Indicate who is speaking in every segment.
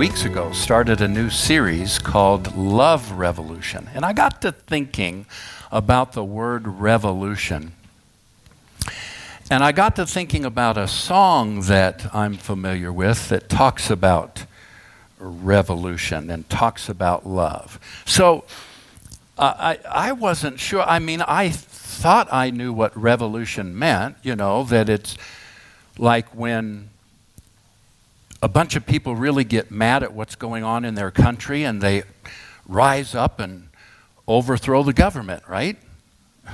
Speaker 1: weeks ago, started a new series called Love Revolution. And I got to thinking about the word revolution. And I got to thinking about a song that I'm familiar with that talks about revolution and talks about love. So uh, I, I wasn't sure. I mean, I thought I knew what revolution meant, you know, that it's like when a bunch of people really get mad at what's going on in their country and they rise up and overthrow the government, right?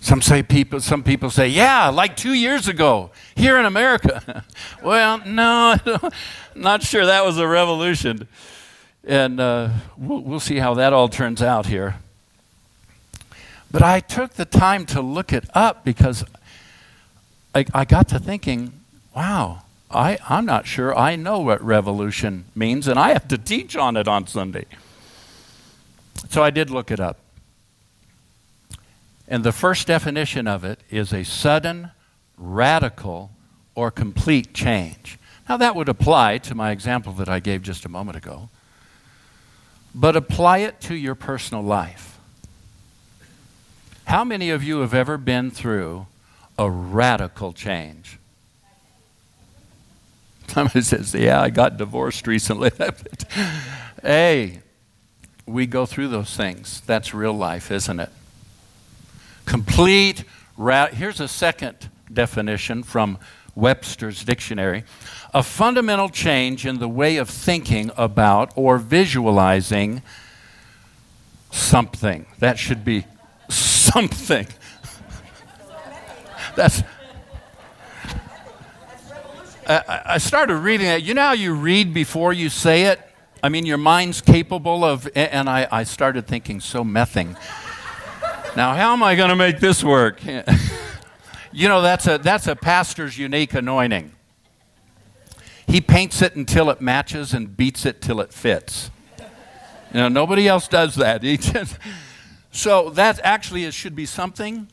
Speaker 1: Some say people some people say, "Yeah, like 2 years ago here in America." well, no, not sure that was a revolution. And uh, we'll, we'll see how that all turns out here. But I took the time to look it up because I, I got to thinking, wow, I, I'm not sure I know what revolution means, and I have to teach on it on Sunday. So I did look it up. And the first definition of it is a sudden, radical, or complete change. Now, that would apply to my example that I gave just a moment ago, but apply it to your personal life. How many of you have ever been through a radical change? Somebody says, Yeah, I got divorced recently. hey, we go through those things. That's real life, isn't it? Complete, ra- here's a second definition from Webster's dictionary a fundamental change in the way of thinking about or visualizing something. That should be something. That's. I, started reading it. You know how you read before you say it? I mean, your mind's capable of, and I, I started thinking, so mething. Now, how am I going to make this work? you know, that's a, that's a pastor's unique anointing. He paints it until it matches and beats it till it fits. You know, nobody else does that. He just, so that actually it should be something.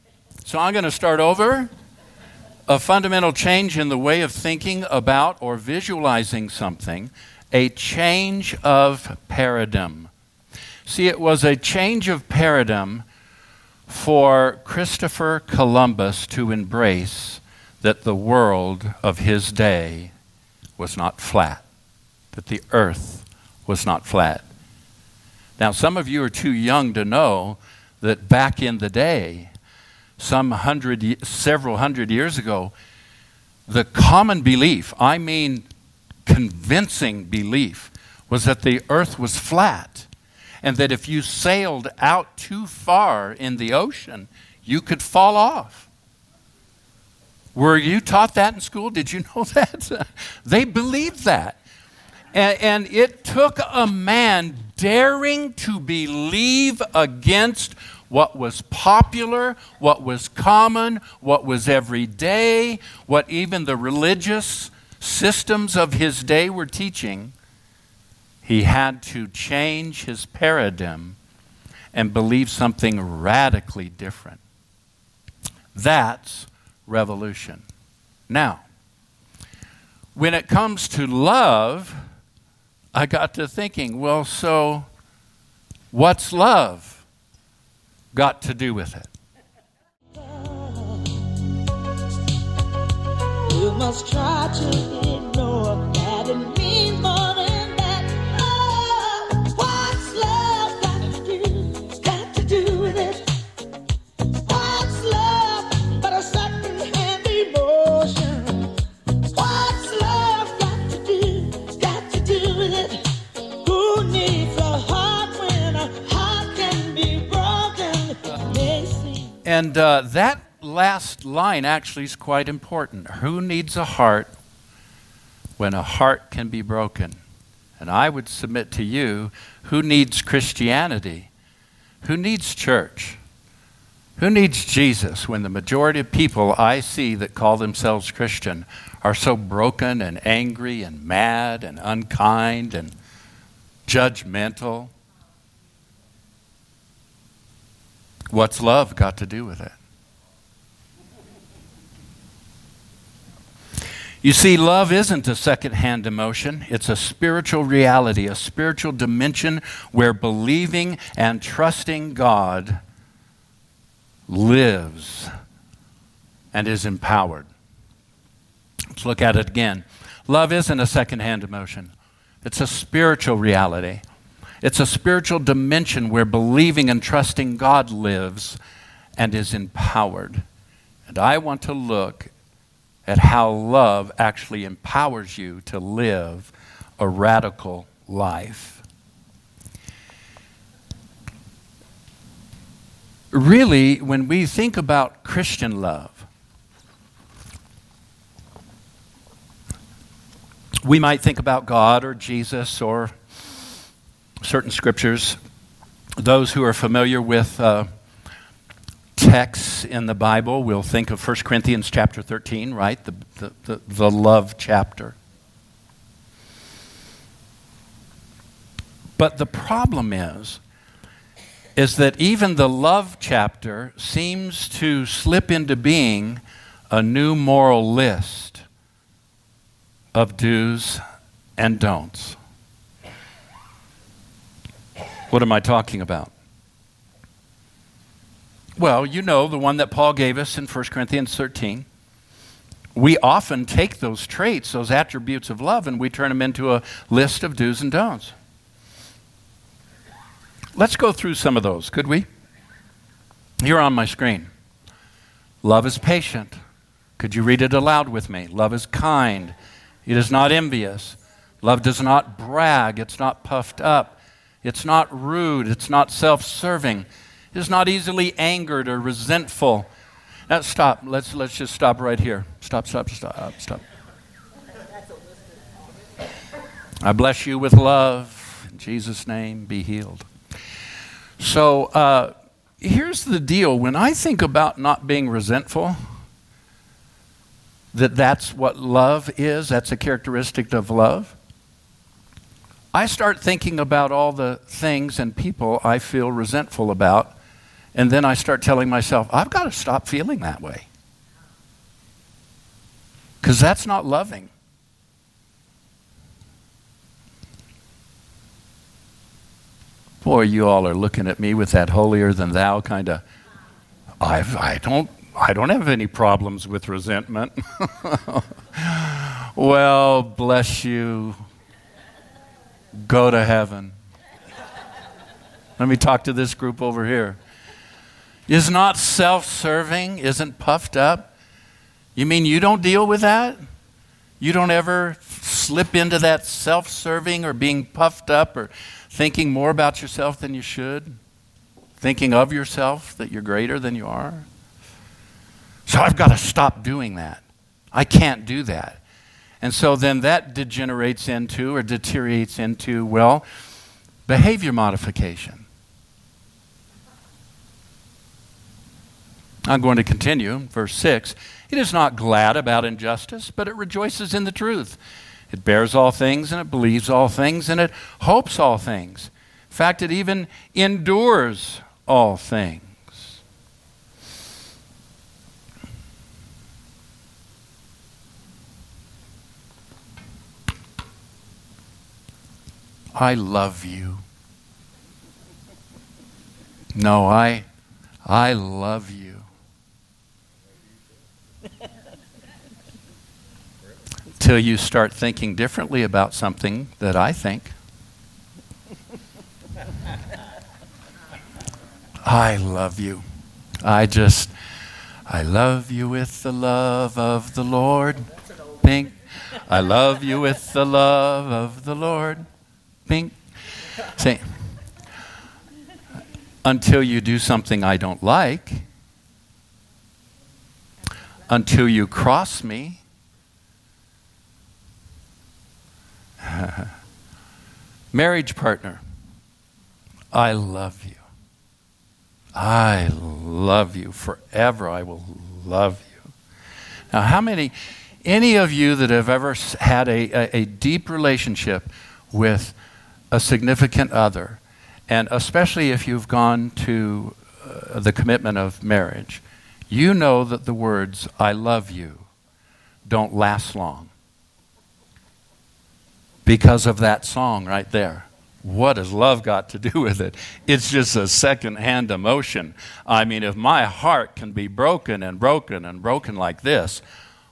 Speaker 1: So I'm going to start over. A fundamental change in the way of thinking about or visualizing something, a change of paradigm. See, it was a change of paradigm for Christopher Columbus to embrace that the world of his day was not flat, that the earth was not flat. Now, some of you are too young to know that back in the day, some hundred, several hundred years ago, the common belief, I mean convincing belief, was that the earth was flat and that if you sailed out too far in the ocean, you could fall off. Were you taught that in school? Did you know that? they believed that. And, and, it took a man daring to believe against what was popular, what was common, what was everyday, what even the religious systems of his day were teaching. He had to change his paradigm and believe something radically different. That's revolution. Now, when it comes to love, I got to thinking, well, so what's love got to do with it? You must try to ignore that And uh, that last line actually is quite important. Who needs a heart when a heart can be broken? And I would submit to you who needs Christianity? Who needs church? Who needs Jesus when the majority of people I see that call themselves Christian are so broken and angry and mad and unkind and judgmental? What's love got to do with it? You see, love isn't a second-hand emotion. It's a spiritual reality, a spiritual dimension where believing and trusting God lives and is empowered. Let's look at it again. Love isn't a second-hand emotion. It's a spiritual reality. It's a spiritual dimension where believing and trusting God lives and is empowered. And I want to look at how love actually empowers you to live a radical life. Really, when we think about Christian love, we might think about God or Jesus or certain scriptures. Those who are familiar with uh, texts in the Bible, we'll think of 1 Corinthians chapter 13, right? The, the, the, the love chapter. But the problem is, is that even the love chapter seems to slip into being a new moral list of do's and don'ts. What am I talking about? Well, you know, the one that Paul gave us in 1 Corinthians 13. We often take those traits, those attributes of love, and we turn them into a list of do's and don'ts. Let's go through some of those, could we? Here on my screen. Love is patient. Could you read it aloud with me? Love is kind. It is not envious. Love does not brag. It's not puffed up. It's not rude. It's not self serving It's not easily angered or resentful. Now, stop. Let's, let's just stop right here. Stop, stop, stop, stop. I bless you with love. In Jesus' name, be healed. So, uh, here's the deal. When I think about not being resentful, that that's what love is, that's a characteristic of love. I start thinking about all the things and people I feel resentful about and then I start telling myself, I've got to stop feeling that way. Because that's not loving. Boy, you all are looking at me with that holier than thou kind of. I I don't I don't have any problems with resentment. well, bless you. Go to heaven. Let me talk to this group over here is not self serving, isn't puffed up. You mean you don't deal with that? You don't ever slip into that self serving or being puffed up or thinking more about yourself than you should? Thinking of yourself that you're greater than you are? So I've got to stop doing that. I can't do that. And so then that degenerates into or deteriorates into, well, behavior modification. I'm going to continue, verse 6. It is not glad about injustice, but it rejoices in the truth. It bears all things, and it believes all things, and it hopes all things. In fact, it even endures all things. I love you. No, I I love you. Till you start thinking differently about something that I think. I love you. I just, I love you with the love of the Lord. Think, I love you with the love of the Lord. Pink. Say, until you do something I don't like, until you cross me. Marriage partner, I love you. I love you forever. I will love you. Now, how many, any of you that have ever had a, a, a deep relationship with a significant other, and especially if you've gone to uh, the commitment of marriage, you know that the words, I love you, don't last long. because of that song right there. What has love got to do with it? It's just a second-hand emotion. I mean, if my heart can be broken and broken and broken like this,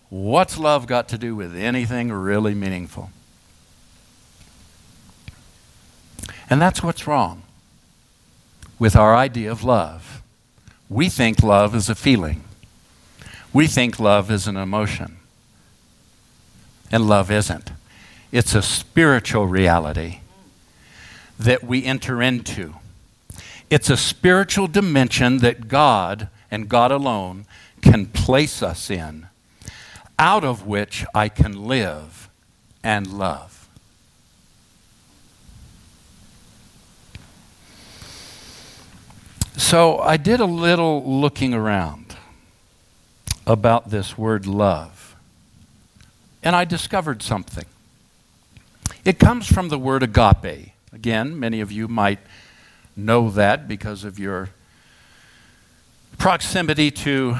Speaker 1: what's love got to do with anything really meaningful? And that's what's wrong with our idea of love. We think love is a feeling, we think love is an emotion. And love isn't. It's a spiritual reality that we enter into. It's a spiritual dimension that God and God alone can place us in, out of which I can live and love. So I did a little looking around about this word love, and I discovered something. It comes from the word agape. Again, many of you might know that because of your proximity to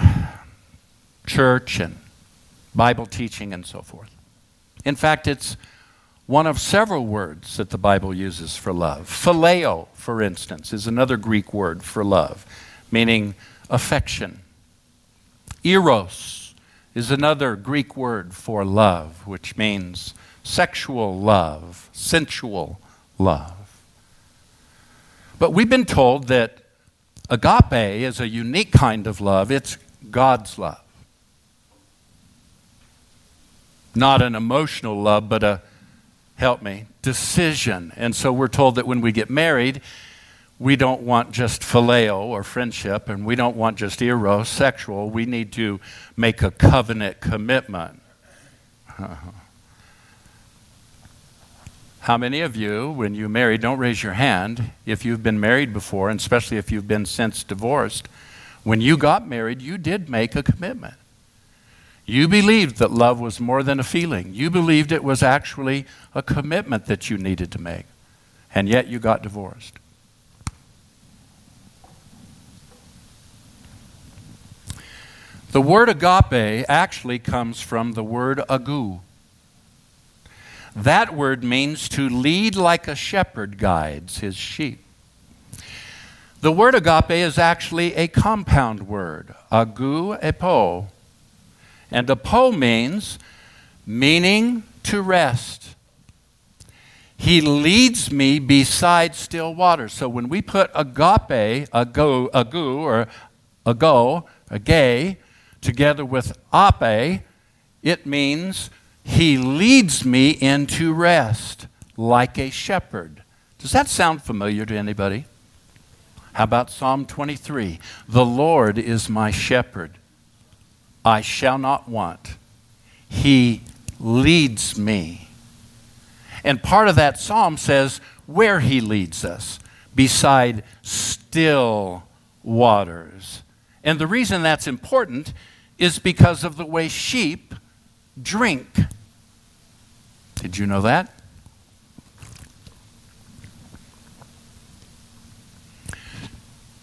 Speaker 1: church and Bible teaching and so forth. In fact, it's one of several words that the Bible uses for love. Phileo, for instance, is another Greek word for love, meaning affection. Eros is another Greek word for love, which means sexual love, sensual love. But we've been told that agape is a unique kind of love, it's God's love. Not an emotional love, but a help me, decision. And so we're told that when we get married, we don't want just phileo or friendship, and we don't want just eros, sexual. We need to make a covenant commitment. How many of you, when you marry, don't raise your hand if you've been married before, and especially if you've been since divorced? When you got married, you did make a commitment. You believed that love was more than a feeling. You believed it was actually a commitment that you needed to make. And yet you got divorced. The word agape actually comes from the word agu. That word means to lead like a shepherd guides his sheep. The word agape is actually a compound word, agu epo, and the apo means meaning to rest. He leads me beside still waters. So when we put agape, ago, agu, or ago, a gay, together with ape, it means he leads me into rest like a shepherd. Does that sound familiar to anybody? How about Psalm 23? The Lord is my shepherd. I shall not want. He leads me. And part of that psalm says where he leads us beside still waters. And the reason that's important is because of the way sheep drink. Did you know that?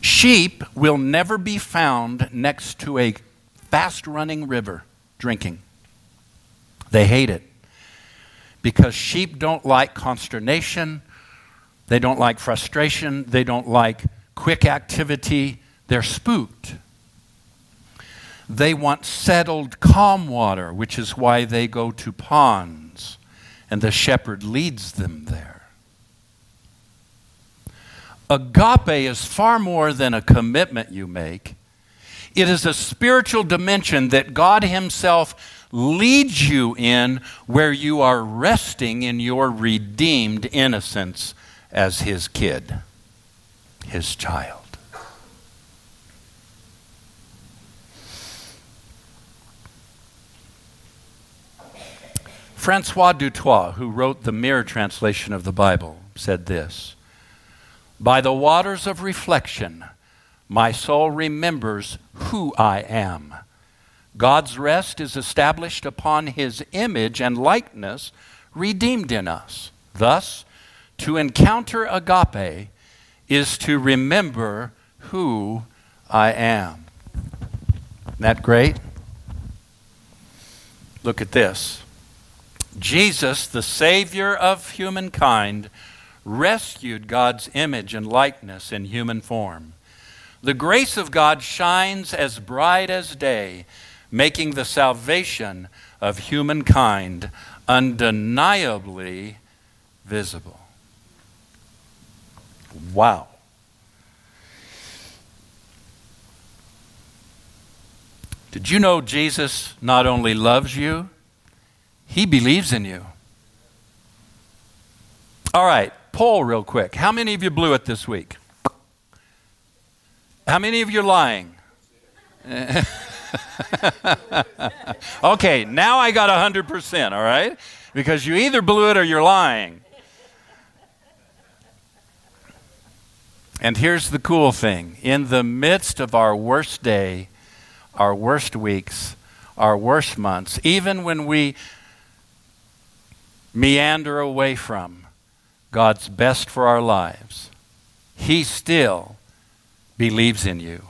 Speaker 1: Sheep will never be found next to a fast running river drinking. They hate it because sheep don't like consternation, they don't like frustration, they don't like quick activity, they're spooked. They want settled, calm water, which is why they go to ponds, and the shepherd leads them there. Agape is far more than a commitment you make. It is a spiritual dimension that God Himself leads you in where you are resting in your redeemed innocence as His kid, His child. Francois Dutoit, who wrote the Mirror translation of the Bible, said this By the waters of reflection, my soul remembers who I am. God's rest is established upon his image and likeness redeemed in us. Thus, to encounter agape is to remember who I am. Isn't that great? Look at this. Jesus, the Savior of humankind, rescued God's image and likeness in human form. The grace of God shines as bright as day, making the salvation of humankind undeniably visible. Wow. Did you know Jesus not only loves you, he believes in you? All right, poll real quick. How many of you blew it this week? How many of you are lying? okay, now I got 100%, all right? Because you either blew it or you're lying. And here's the cool thing in the midst of our worst day, our worst weeks, our worst months, even when we meander away from God's best for our lives, He still believes in you.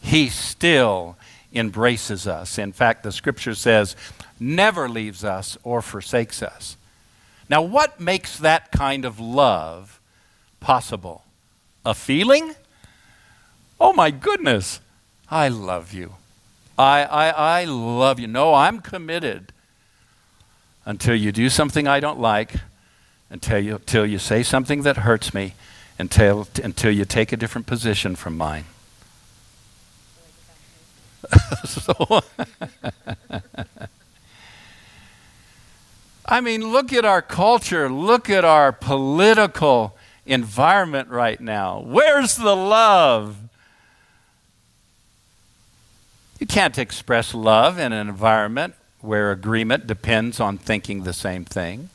Speaker 1: He still embraces us. In fact, the scripture says, never leaves us or forsakes us. Now, what makes that kind of love possible? A feeling? Oh my goodness, I love you. I, I, I love you. No, I'm committed until you do something I don't like, until you, until you say something that hurts me, until, until you take a different position from mine. so, I mean, look at our culture, look at our political environment right now. Where's the love? You can't express love in an environment where agreement depends on thinking the same thing.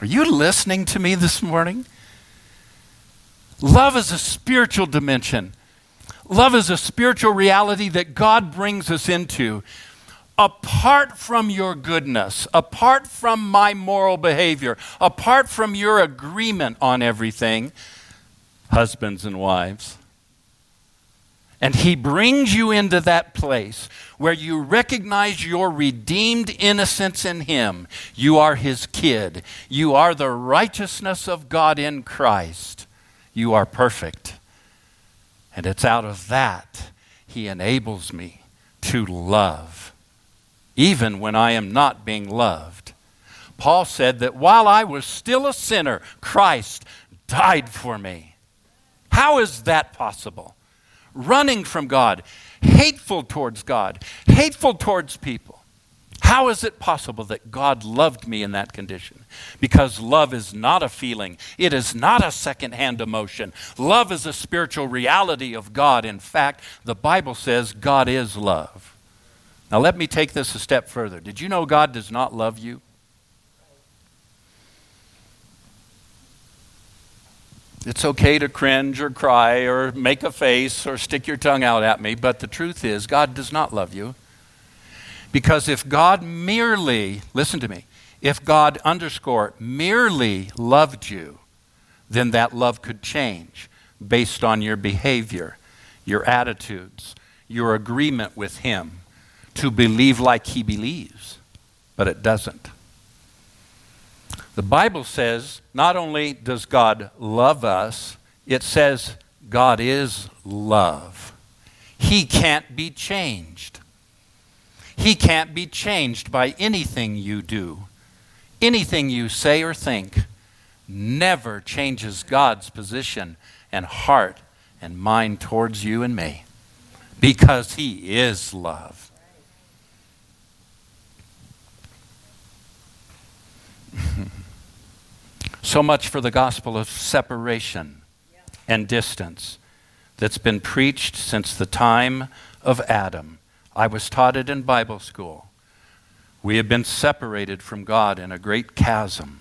Speaker 1: Are you listening to me this morning? Love is a spiritual dimension. Love is a spiritual reality that God brings us into. Apart from your goodness, apart from my moral behavior, apart from your agreement on everything, husbands and wives, and he brings you into that place where you recognize your redeemed innocence in him. You are his kid. You are the righteousness of God in Christ. You are perfect. And it's out of that he enables me to love, even when I am not being loved. Paul said that while I was still a sinner, Christ died for me. How is that possible? running from God, hateful towards God, hateful towards people. How is it possible that God loved me in that condition? Because love is not a feeling, it is not a second-hand emotion. Love is a spiritual reality of God. In fact, the Bible says God is love. Now, let me take this a step further. Did you know God does not love you? It's okay to cringe or cry or make a face or stick your tongue out at me, but the truth is, God does not love you. Because if God merely, listen to me, if God underscore merely loved you, then that love could change based on your behavior, your attitudes, your agreement with Him to believe like He believes. But it doesn't. The Bible says not only does God love us, it says God is love. He can't be changed. He can't be changed by anything you do. Anything you say or think never changes God's position and heart and mind towards you and me because He is love. So much for the gospel of separation and distance that's been preached since the time of Adam. I was taught it in Bible school. We have been separated from God in a great chasm.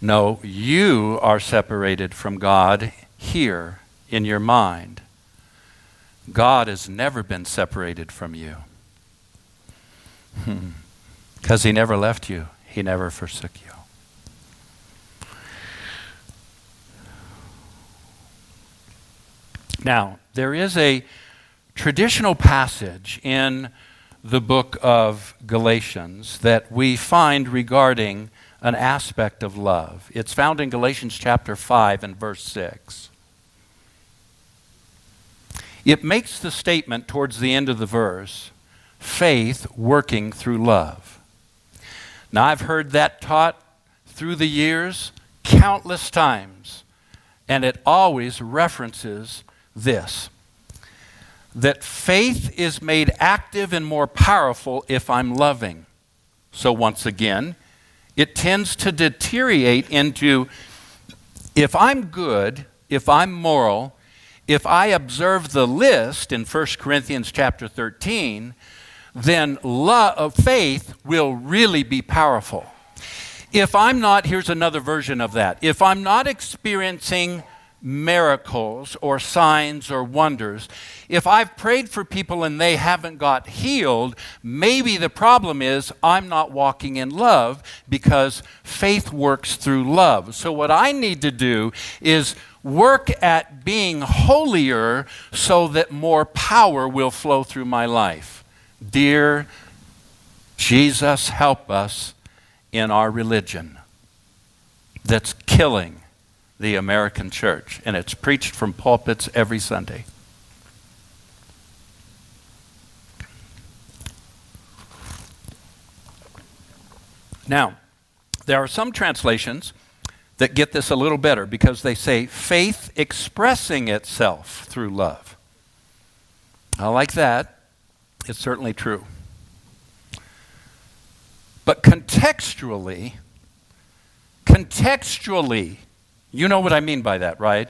Speaker 1: No, you are separated from God here in your mind. God has never been separated from you. Because he never left you, he never forsook you. Now, there is a traditional passage in the book of Galatians that we find regarding an aspect of love. It's found in Galatians chapter 5 and verse 6. It makes the statement towards the end of the verse faith working through love. Now, I've heard that taught through the years countless times, and it always references this that faith is made active and more powerful if I'm loving. So, once again, it tends to deteriorate into if I'm good, if I'm moral, if I observe the list in 1 Corinthians chapter 13, then love, uh, faith will really be powerful. If I'm not, here's another version of that. If I'm not experiencing miracles or signs or wonders. If I've prayed for people and they haven't got healed, maybe the problem is I'm not walking in love because faith works through love. So, what I need to do is work at being holier so that more power will flow through my life. Dear Jesus, help us in our religion that's killing the American church, and it's preached from pulpits every Sunday. Now, there are some translations that get this a little better because they say faith expressing itself through love. I like that. It's certainly true. But contextually, contextually, you know what I mean by that, right?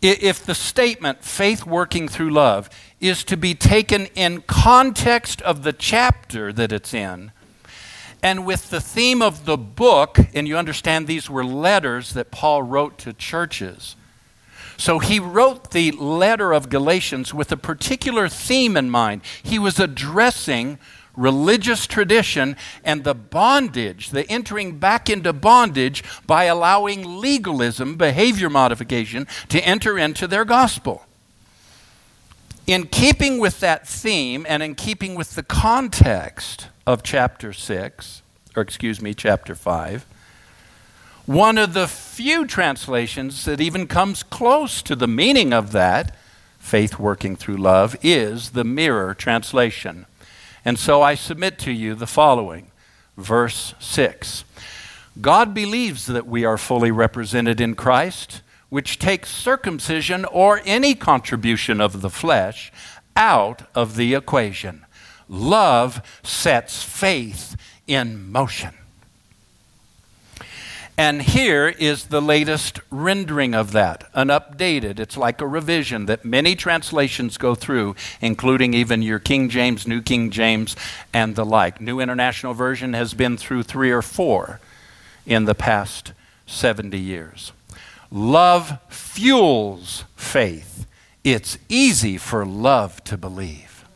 Speaker 1: If the statement, faith working through love, is to be taken in context of the chapter that it's in, and with the theme of the book, and you understand these were letters that Paul wrote to churches. So he wrote the letter of Galatians with a particular theme in mind. He was addressing religious tradition and the bondage, the entering back into bondage by allowing legalism, behavior modification, to enter into their gospel. In keeping with that theme and in keeping with the context of chapter 6, or excuse me, chapter 5, one of the few translations that even comes close to the meaning of that, faith working through love, is the Mirror translation. And so I submit to you the following verse 6 God believes that we are fully represented in Christ, which takes circumcision or any contribution of the flesh out of the equation. Love sets faith in motion. And here is the latest rendering of that, an updated. It's like a revision that many translations go through, including even your King James, New King James, and the like. New International Version has been through three or four in the past 70 years. Love fuels faith. It's easy for love to believe.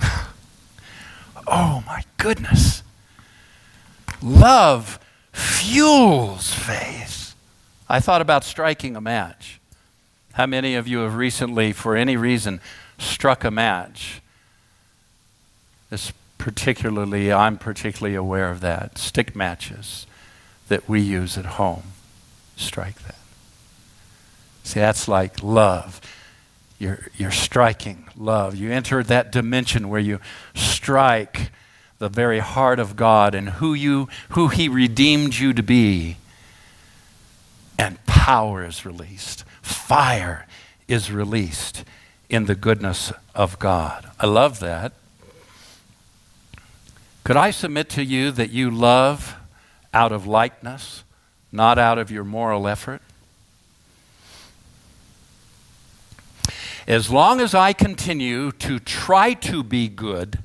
Speaker 1: oh my goodness. Love fuels faith. I thought about striking a match. How many of you have recently, for any reason, struck a match? This particularly, I'm particularly aware of that. Stick matches that we use at home. Strike that. See, that's like love. You're, you're striking love. You enter that dimension where you strike the very heart of God and who you who he redeemed you to be. And power is released. Fire is released in the goodness of God. I love that. Could I submit to you that you love out of likeness, not out of your moral effort? As long as I continue to try to be good,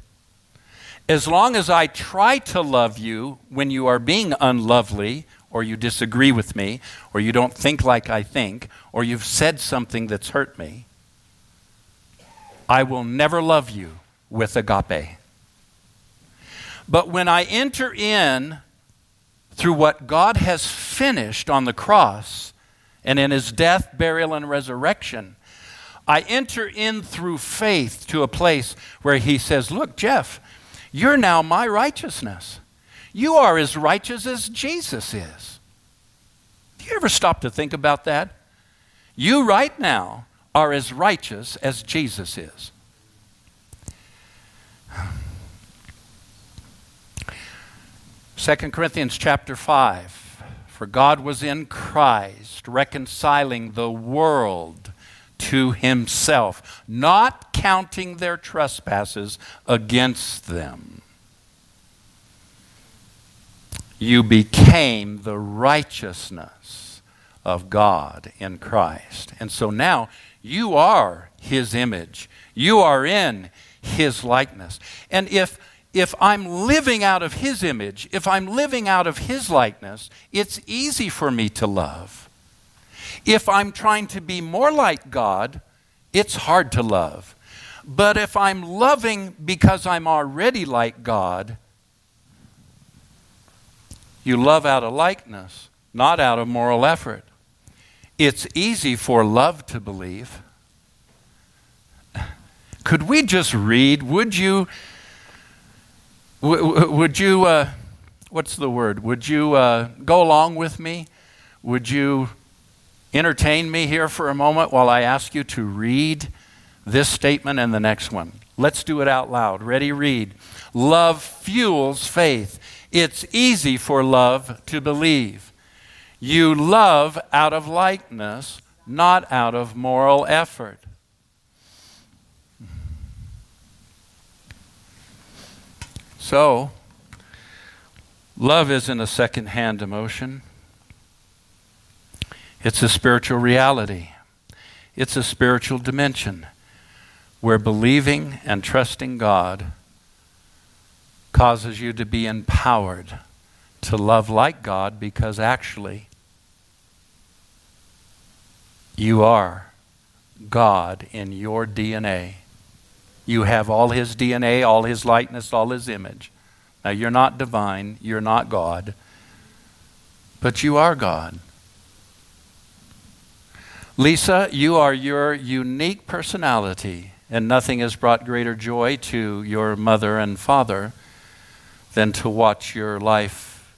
Speaker 1: as long as I try to love you when you are being unlovely, or you disagree with me, or you don't think like I think, or you've said something that's hurt me, I will never love you with agape. But when I enter in through what God has finished on the cross and in his death, burial, and resurrection, I enter in through faith to a place where He says, Look, Jeff, you're now my righteousness. You are as righteous as Jesus is. Do you ever stop to think about that? You right now are as righteous as Jesus is. 2 Corinthians chapter 5 For God was in Christ reconciling the world to himself, not counting their trespasses against them. You became the righteousness of God in Christ. And so now you are his image. You are in his likeness. And if if I'm living out of His image, if I'm living out of His likeness, it's easy for me to love. If I'm trying to be more like God, it's hard to love. But if I'm loving because I'm already like God, you love out of likeness, not out of moral effort. It's easy for love to believe. Could we just read? Would you? Would you, uh, what's the word? Would you uh, go along with me? Would you entertain me here for a moment while I ask you to read this statement and the next one? Let's do it out loud. Ready? Read. Love fuels faith. It's easy for love to believe. You love out of likeness, not out of moral effort. So, love isn't a second hand emotion, it's a spiritual reality, it's a spiritual dimension where believing and trusting God causes you to be empowered to love like God because actually you are God in your DNA. You have all his DNA, all his likeness, all his image. Now, you're not divine, you're not God, but you are God. Lisa, you are your unique personality, and nothing has brought greater joy to your mother and father than to watch your life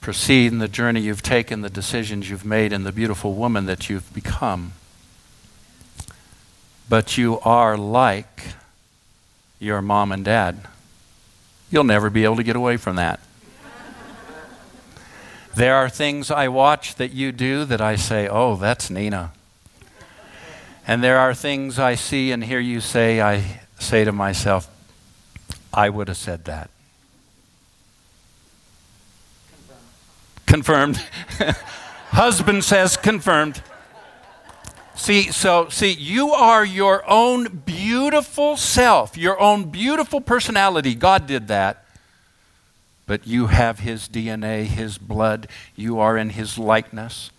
Speaker 1: proceed in the journey you've taken, the decisions you've made, and the beautiful woman that you've become but you are like your mom and dad. You'll never be able to get away from that. There are things I watch that you do that I say, oh, that's Nina. And there are things I see and hear you say, I say to myself, I would have said that. Confirmed. confirmed. Husband says confirmed. See, so, see, you are your own beautiful self, your own beautiful personality. God did that. But you have His DNA, His blood. You are in His likeness.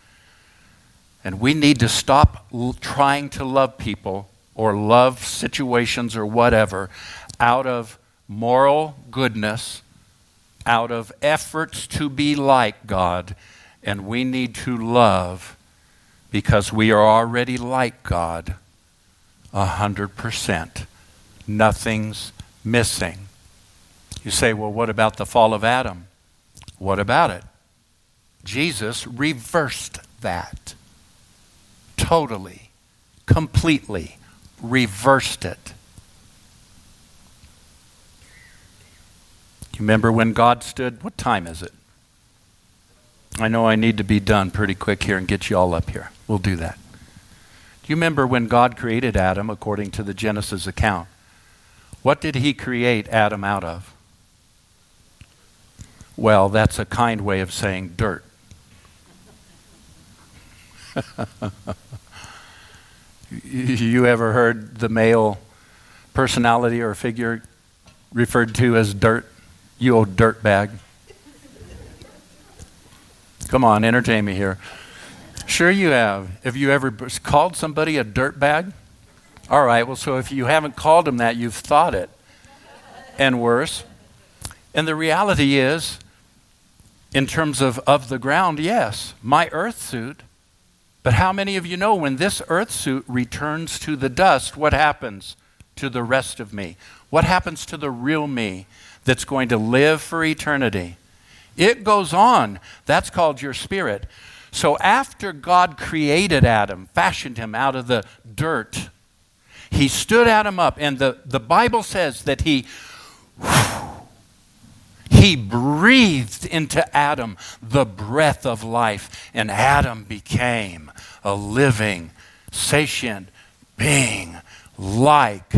Speaker 1: And we need to stop l- trying to love people or love situations or whatever out of moral goodness, out of efforts to be like God. And we need to love because we are already like God a hundred percent. Nothing's missing. You say, well, what about the fall of Adam? What about it? Jesus reversed that. Totally, completely reversed it. You remember when God stood? What time is it? I know I need to be done pretty quick here and get you all up here. We'll do that. Do you remember when God created Adam according to the Genesis account? What did he create Adam out of? Well, that's a kind way of saying dirt. you ever heard the male personality or figure referred to as dirt? You old dirt bag. Come on, entertain me here. Sure, you have. Have you ever called somebody a dirtbag? All right, well, so if you haven't called them that, you've thought it. And worse. And the reality is, in terms of, of the ground, yes, my earth suit But how many of you know when this earth suit returns to the dust, what happens to the rest of me? What happens to the real me that's going to live for eternity? It goes on. That's called your spirit. So after God created Adam, fashioned him out of the dirt, he stood Adam up, and the, the Bible says that he he breathed into Adam the breath of life, and Adam became a living, sentient being like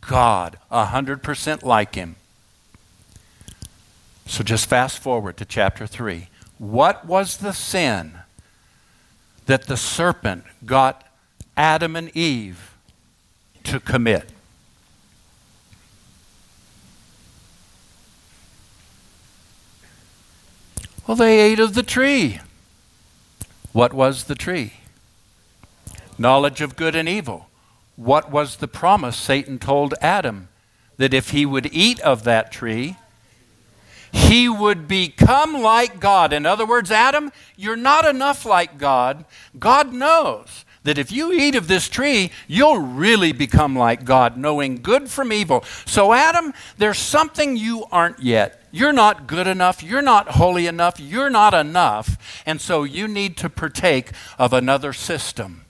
Speaker 1: God, 100% like Him. So just fast forward to chapter 3. What was the sin that the serpent got Adam and Eve to commit? Well, they ate of the tree. What was the tree? Knowledge of good and evil. What was the promise Satan told Adam? That if he would eat of that tree, he would become like God. In other words, Adam, you're not enough like God. God knows that if you eat of this tree, you'll really become like God, knowing good from evil. So, Adam, there's something you aren't yet. You're not good enough. You're not holy enough. You're not enough. And so you need to partake of another system.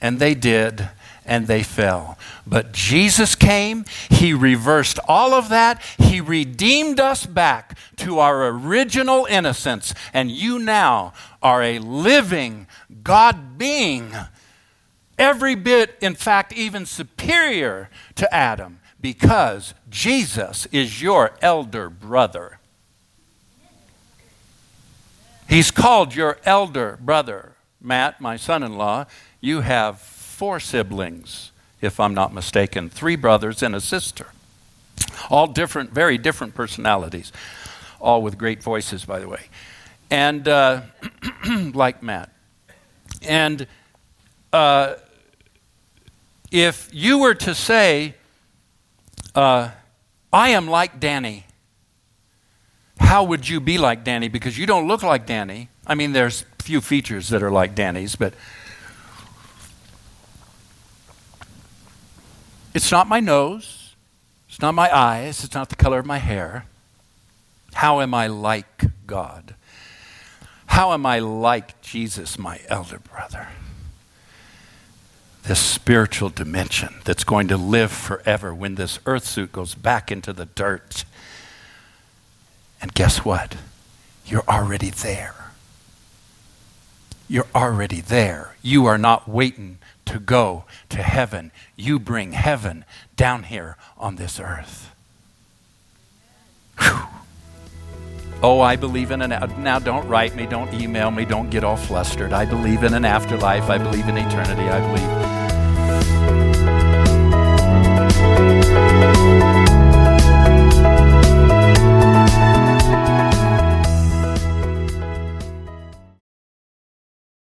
Speaker 1: And they did and they fell. But Jesus came, He reversed all of that, He redeemed us back to our original innocence, and you now are a living God being, every bit, in fact, even superior to Adam, because Jesus is your elder brother. He's called your elder brother. Matt, my son in law, you have four siblings, if I'm not mistaken, three brothers and a sister. All different, very different personalities, all with great voices, by the way. And uh, like Matt. And uh, if you were to say, uh, I am like Danny, how would you be like Danny? Because you don't look like Danny. I mean, there's few features that are like Danny's, but It's not my nose. It's not my eyes. It's not the color of my hair. How am I like God? How am I like Jesus, my elder brother? This spiritual dimension that's going to live forever when this earth suit goes back into the dirt. And guess what? You're already there. You're already there. You are not waiting to go to heaven. You bring heaven down here on this earth. Whew. Oh, I believe in an now don't write me, don't email me, don't get all flustered. I believe in an afterlife. I believe in eternity. I believe